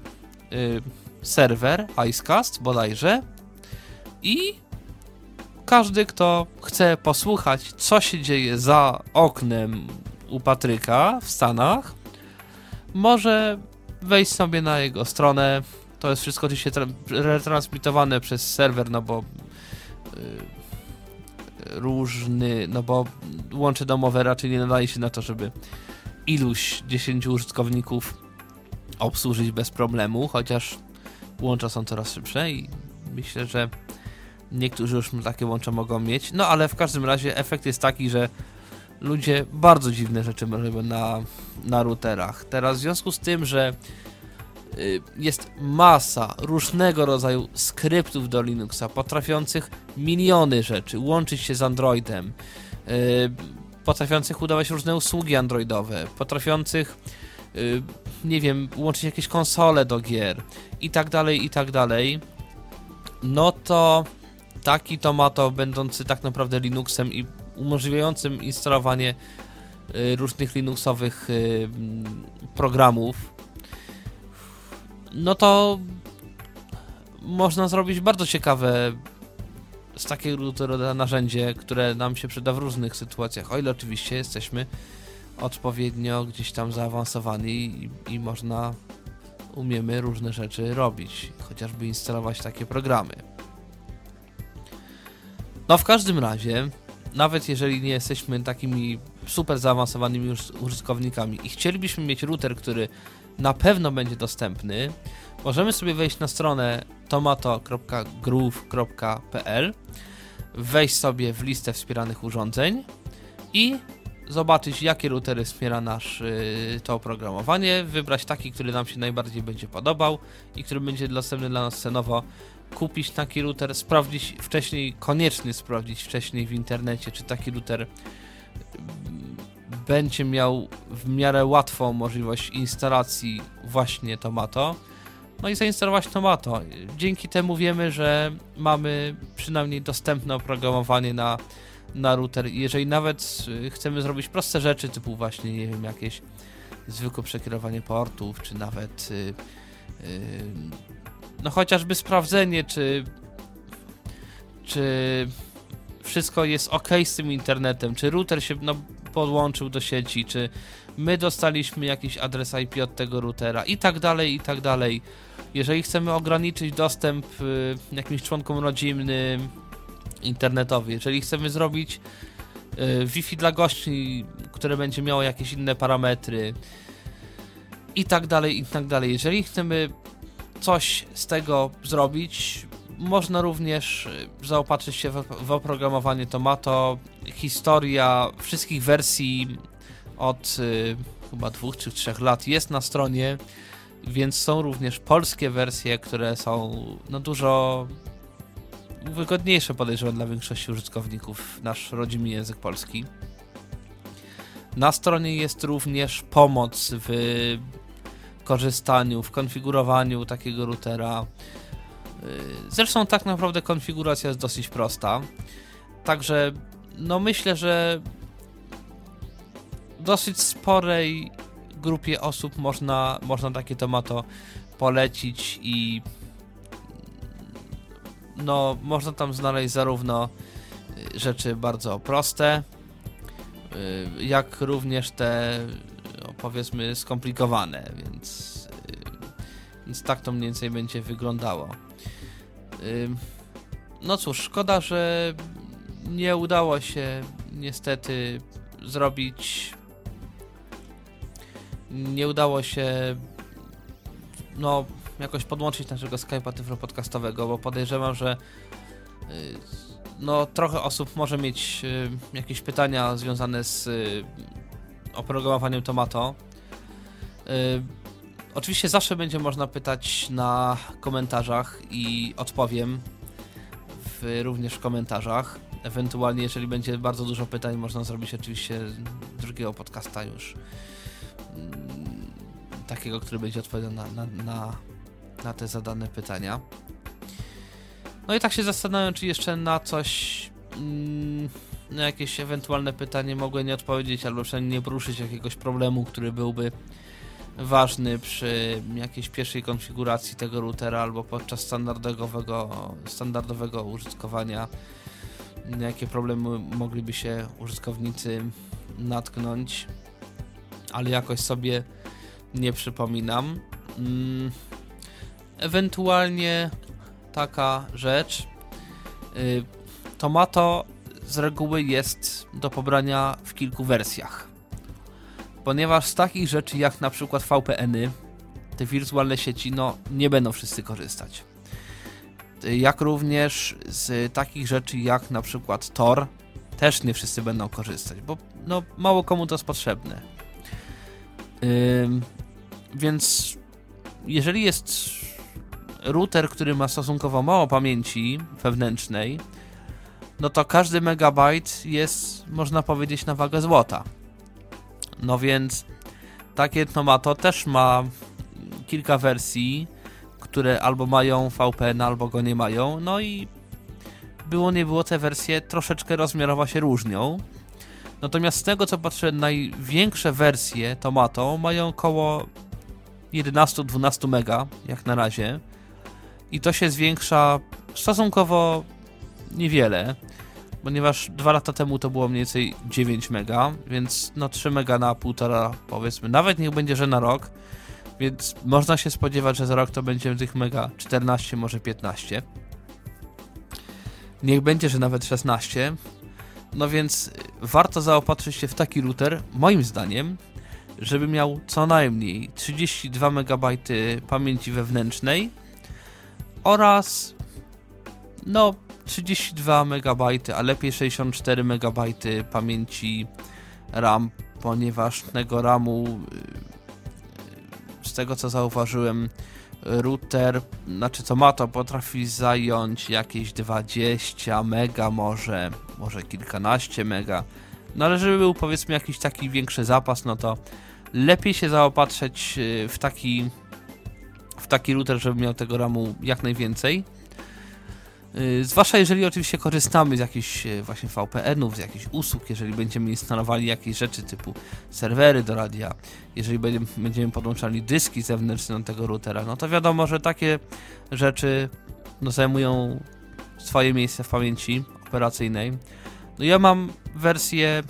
y, serwer Icecast bodajże i każdy, kto chce posłuchać, co się dzieje za oknem u Patryka w Stanach, może wejść sobie na jego stronę. To jest wszystko oczywiście retransmitowane przez serwer, no bo różny, no bo łącze domowe raczej nie nadaje się na to, żeby iluś 10 użytkowników obsłużyć bez problemu, chociaż łącza są coraz szybsze i myślę, że niektórzy już takie łącza mogą mieć. No ale w każdym razie efekt jest taki, że ludzie bardzo dziwne rzeczy robią na, na routerach. Teraz w związku z tym, że Y, jest masa różnego rodzaju skryptów do Linuxa, potrafiących miliony rzeczy, łączyć się z Androidem, y, potrafiących udawać różne usługi androidowe, potrafiących, y, nie wiem, łączyć jakieś konsole do gier i tak dalej, i tak dalej, no to taki Tomato, będący tak naprawdę Linuxem i umożliwiającym instalowanie y, różnych Linuxowych y, programów, no to można zrobić bardzo ciekawe z takiego narzędzie, które nam się przyda w różnych sytuacjach, o ile oczywiście jesteśmy odpowiednio gdzieś tam zaawansowani i, i można umiemy różne rzeczy robić, chociażby instalować takie programy. No w każdym razie, nawet jeżeli nie jesteśmy takimi super zaawansowanymi użytkownikami i chcielibyśmy mieć router, który na pewno będzie dostępny, możemy sobie wejść na stronę tomato.groove.pl, wejść sobie w listę wspieranych urządzeń i zobaczyć jakie routery wspiera nasz yy, to oprogramowanie, wybrać taki, który nam się najbardziej będzie podobał i który będzie dostępny dla nas cenowo, kupić taki router, sprawdzić wcześniej, koniecznie sprawdzić wcześniej w internecie, czy taki router będzie miał w miarę łatwą możliwość instalacji właśnie Tomato no i zainstalować Tomato. Dzięki temu wiemy, że mamy przynajmniej dostępne oprogramowanie na, na router. Jeżeli nawet y, chcemy zrobić proste rzeczy, typu właśnie, nie wiem, jakieś zwykłe przekierowanie portów, czy nawet yy, no chociażby sprawdzenie, czy czy wszystko jest ok z tym internetem, czy router się no, podłączył do sieci, czy my dostaliśmy jakiś adres IP od tego routera i tak dalej, i tak dalej. Jeżeli chcemy ograniczyć dostęp y, jakimś członkom rodzinnym internetowi, jeżeli chcemy zrobić y, Wi-Fi dla gości, które będzie miało jakieś inne parametry i tak dalej, i tak dalej. Jeżeli chcemy coś z tego zrobić, można również y, zaopatrzyć się w, oprogramowanie Tomato. Historia wszystkich wersji od y, chyba dwóch czy trzech lat jest na stronie, więc są również polskie wersje, które są no dużo wygodniejsze podejrzewam dla większości użytkowników nasz rodzimy język polski. Na stronie jest również pomoc w korzystaniu, w konfigurowaniu takiego routera. Y, zresztą tak naprawdę konfiguracja jest dosyć prosta. Także no myślę, że dosyć sporej grupie osób można, można takie tomato polecić i no można tam znaleźć zarówno y, rzeczy bardzo proste, y, jak również te no, powiedzmy skomplikowane, więc, więc tak to mniej więcej będzie wyglądało. No cóż, szkoda, że nie udało się niestety zrobić nie udało się no jakoś podłączyć naszego Skype'a tyflo podcastowego, bo podejrzewam, że y, no trochę osób może mieć y, jakieś pytania związane z y, oprogramowaniem Tomato. Oczywiście zawsze będzie można pytać na komentarzach i odpowiem w, również w komentarzach. Ewentualnie, jeżeli będzie bardzo dużo pytań, można zrobić oczywiście drugiego podcasta już mm, takiego, który będzie odpowiadał na, na, na, na te zadane pytania. No i tak się zastanawiam, czy jeszcze na coś, mm, na jakieś ewentualne pytanie mogę nie odpowiedzieć, albo przynajmniej nie poruszyć jakiegoś problemu, który byłby ważny przy jakiejś pierwszej konfiguracji tego routera albo podczas standardowego, standardowego użytkowania jakie problemy mogliby się użytkownicy natknąć, ale jakoś sobie nie przypominam. Mm, ewentualnie taka rzecz. Y, Tomato z reguły jest do pobrania w kilku wersjach. Ponieważ z takich rzeczy jak na przykład VPN-y, te wirtualne sieci, no nie będą wszyscy korzystać jak również z takich rzeczy jak na przykład Tor, też nie wszyscy będą korzystać, bo no, mało komu to jest potrzebne. Yy, więc jeżeli jest router, który ma stosunkowo mało pamięci wewnętrznej, no to każdy megabajt jest, można powiedzieć, na wagę złota. No więc takie Tomato też ma kilka wersji, które albo mają VPN, albo go nie mają. No i było nie było, te wersje troszeczkę rozmiarowo się różnią. Natomiast z tego co patrzę, największe wersje Tomato mają około 11-12 mega, jak na razie. I to się zwiększa stosunkowo niewiele, ponieważ dwa lata temu to było mniej więcej 9 mega, więc no 3 mega na półtora powiedzmy, nawet niech będzie, że na rok, więc można się spodziewać, że za rok to będzie tych mega 14, może 15. Niech będzie, że nawet 16. No więc warto zaopatrzyć się w taki router, moim zdaniem, żeby miał co najmniej 32 MB pamięci wewnętrznej oraz no 32 MB, a lepiej 64 MB pamięci RAM, ponieważ tego RAMu z tego co zauważyłem router, znaczy co ma to potrafi zająć jakieś 20 mega może, może kilkanaście mega. No ale żeby był powiedzmy jakiś taki większy zapas, no to lepiej się zaopatrzyć y, w taki w taki router, żeby miał tego RAMu jak najwięcej. Y, zwłaszcza jeżeli oczywiście korzystamy z jakichś y, właśnie VPN-ów, z jakichś usług, jeżeli będziemy instalowali jakieś rzeczy typu serwery do radia, jeżeli będziemy podłączali dyski zewnętrzne do tego routera, no to wiadomo, że takie rzeczy no, zajmują swoje miejsce w pamięci operacyjnej. No ja mam wersję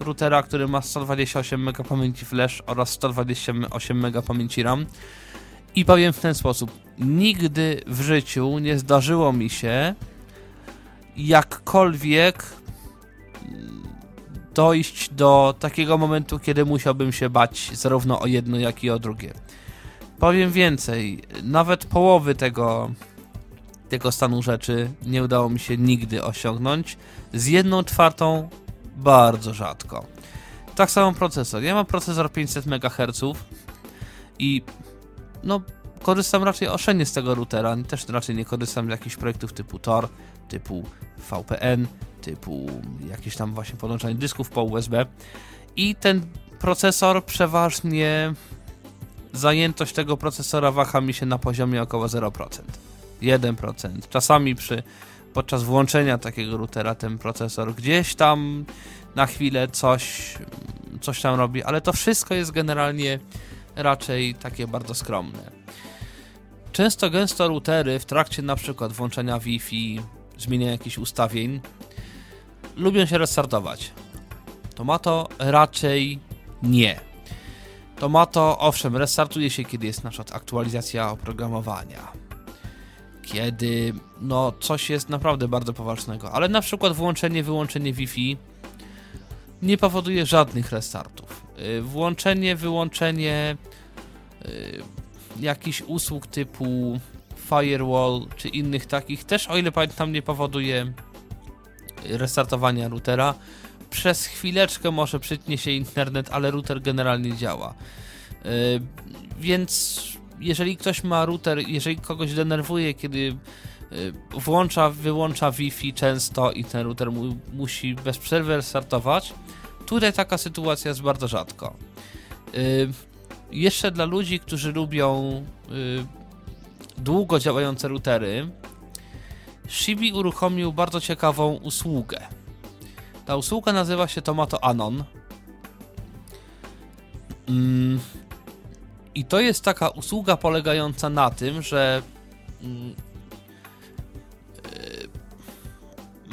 routera, który ma 128 MB pamięci flash oraz 128 MB pamięci RAM. I powiem w ten sposób: nigdy w życiu nie zdarzyło mi się jakkolwiek dojść do takiego momentu, kiedy musiałbym się bać zarówno o jedno, jak i o drugie. Powiem więcej, nawet połowy tego, tego stanu rzeczy nie udało mi się nigdy osiągnąć. Z jedną czwartą bardzo rzadko. Tak samo procesor. Ja mam procesor 500 MHz i no korzystam raczej oszczędnie z tego routera. Też raczej nie korzystam z jakichś projektów typu Tor, typu VPN, typu jakieś tam właśnie podłączanie dysków po USB. I ten procesor przeważnie zajętość tego procesora waha mi się na poziomie około 0%. 1%. Czasami przy podczas włączenia takiego routera ten procesor gdzieś tam na chwilę coś, coś tam robi, ale to wszystko jest generalnie raczej takie bardzo skromne. Często gęsto routery w trakcie przykład włączenia Wi-Fi, zmienia jakichś ustawień, lubią się restartować. To ma to raczej nie. To ma to, owszem, restartuje się, kiedy jest na przykład aktualizacja oprogramowania. Kiedy no coś jest naprawdę bardzo poważnego, ale na przykład włączenie, wyłączenie Wi-Fi nie powoduje żadnych restartów. Y, włączenie, wyłączenie y, jakichś usług typu firewall czy innych takich też, o ile pamiętam, nie powoduje restartowania routera. Przez chwileczkę może przytnie się internet, ale router generalnie działa. Y, więc jeżeli ktoś ma router, jeżeli kogoś denerwuje, kiedy włącza, wyłącza Wi-Fi często i ten router mu, musi bez przerwy restartować, Tutaj taka sytuacja jest bardzo rzadko. Yy, jeszcze dla ludzi, którzy lubią yy, długo działające routery, Shibi uruchomił bardzo ciekawą usługę. Ta usługa nazywa się Tomato Anon. Yy, I to jest taka usługa polegająca na tym, że mm, y,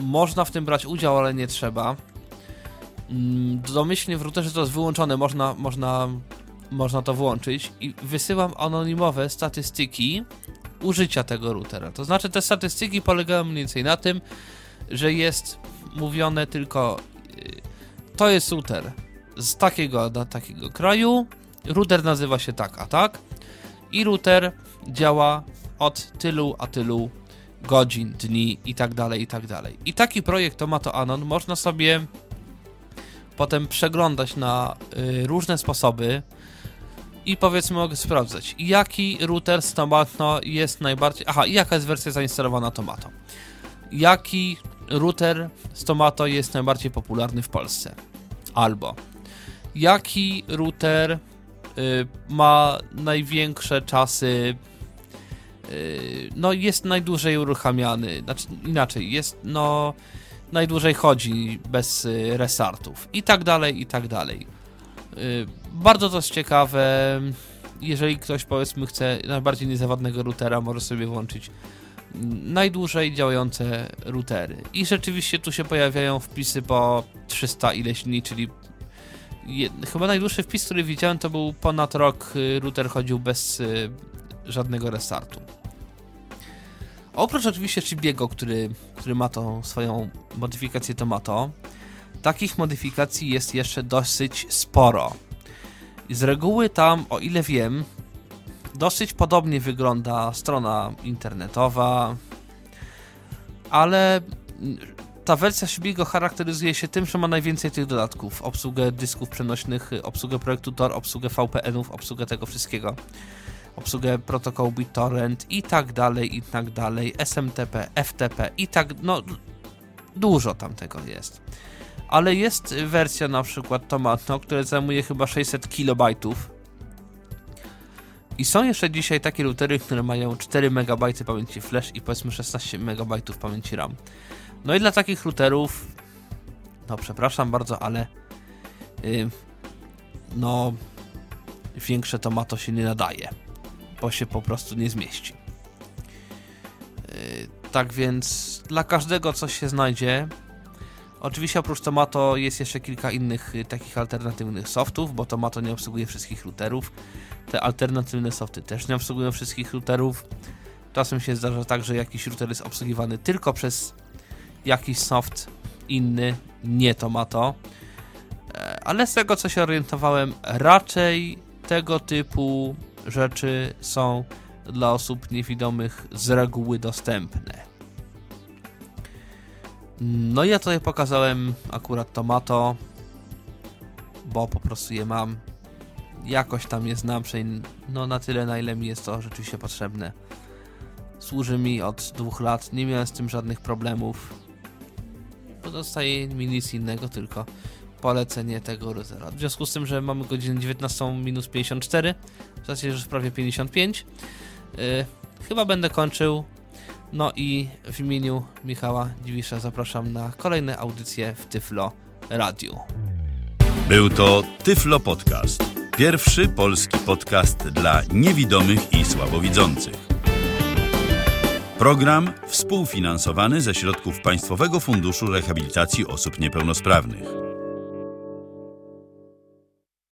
można w tym brać udział, ale nie trzeba Mm, domyślnie w routerze to jest wyłączone, można, można, można to włączyć i wysyłam anonimowe statystyki użycia tego routera. To znaczy te statystyki polegają mniej więcej na tym, że jest mówione tylko y, to jest router z takiego do takiego kraju, router nazywa się tak, a tak i router działa od tylu a tylu godzin, dni i tak dalej, i tak dalej. I taki projekt Tomato Anon można sobie potem przeglądać na y, różne sposoby i powiedzmy mogę sprawdzać, jaki router z Tomato jest najbardziej... Aha, jaka jest wersja zainstalowana Tomato. Jaki router z Tomato jest najbardziej popularny w Polsce? Albo jaki router y, ma największe czasy y, no jest najdłużej uruchamiany, znaczy inaczej, jest no najdłużej chodzi bez y, restartów i tak dalej, i tak dalej. Y, bardzo to jest ciekawe. Jeżeli ktoś powiedzmy chce najbardziej niezawodnego routera, może sobie włączyć najdłużej działające routery. I rzeczywiście tu się pojawiają wpisy po 300 ileś dni, czyli chyba najdłuższy wpis, który widziałem, to był ponad rok y, router chodził bez żadnego restartu. Oprócz oczywiście Chibiego, który, który ma tą swoją modyfikację Tomato, takich modyfikacji jest jeszcze dosyć sporo. I z reguły tam, o ile wiem, dosyć podobnie wygląda strona internetowa, ale ta wersja Shibigo charakteryzuje się tym, że ma najwięcej tych dodatków. Obsługę dysków przenośnych, obsługę projektu Tor, obsługę VPN-ów, obsługę tego wszystkiego. Obsługę protokołu BitTorrent i tak dalej, i tak dalej. SMTP, FTP i tak, no dużo tam tego jest. Ale jest wersja na przykład Tomato, która zajmuje chyba 600 kilobajtów i są jeszcze dzisiaj takie routery, które mają 4 MB pamięci flash i powiedzmy 16 MB pamięci RAM. No i dla takich routerów, no przepraszam bardzo, ale yy, no większe tomato się nie nadaje, bo się po prostu nie zmieści. Yy, tak więc dla każdego coś się znajdzie. Oczywiście oprócz Tomato jest jeszcze kilka innych y, takich alternatywnych softów, bo Tomato nie obsługuje wszystkich routerów. Te alternatywne softy też nie obsługują wszystkich routerów. Czasem się zdarza tak, że jakiś router jest obsługiwany tylko przez jakiś soft inny, nie Tomato. E, ale z tego co się orientowałem, raczej tego typu rzeczy są dla osób niewidomych z reguły dostępne. No ja tutaj pokazałem akurat Tomato, bo po prostu je mam. Jakoś tam je znam, no na tyle na ile mi jest to rzeczywiście potrzebne. Służy mi od dwóch lat, nie miałem z tym żadnych problemów. Pozostaje mi nic innego, tylko polecenie tego routera. W związku z tym, że mamy godzinę 19 minus 54, w zasadzie już prawie 55, yy, chyba będę kończył. No i w imieniu Michała Dziwisza zapraszam na kolejne audycje w Tyflo Radiu. Był to Tyflo Podcast. Pierwszy polski podcast dla niewidomych i słabowidzących. Program współfinansowany ze środków Państwowego Funduszu Rehabilitacji Osób Niepełnosprawnych.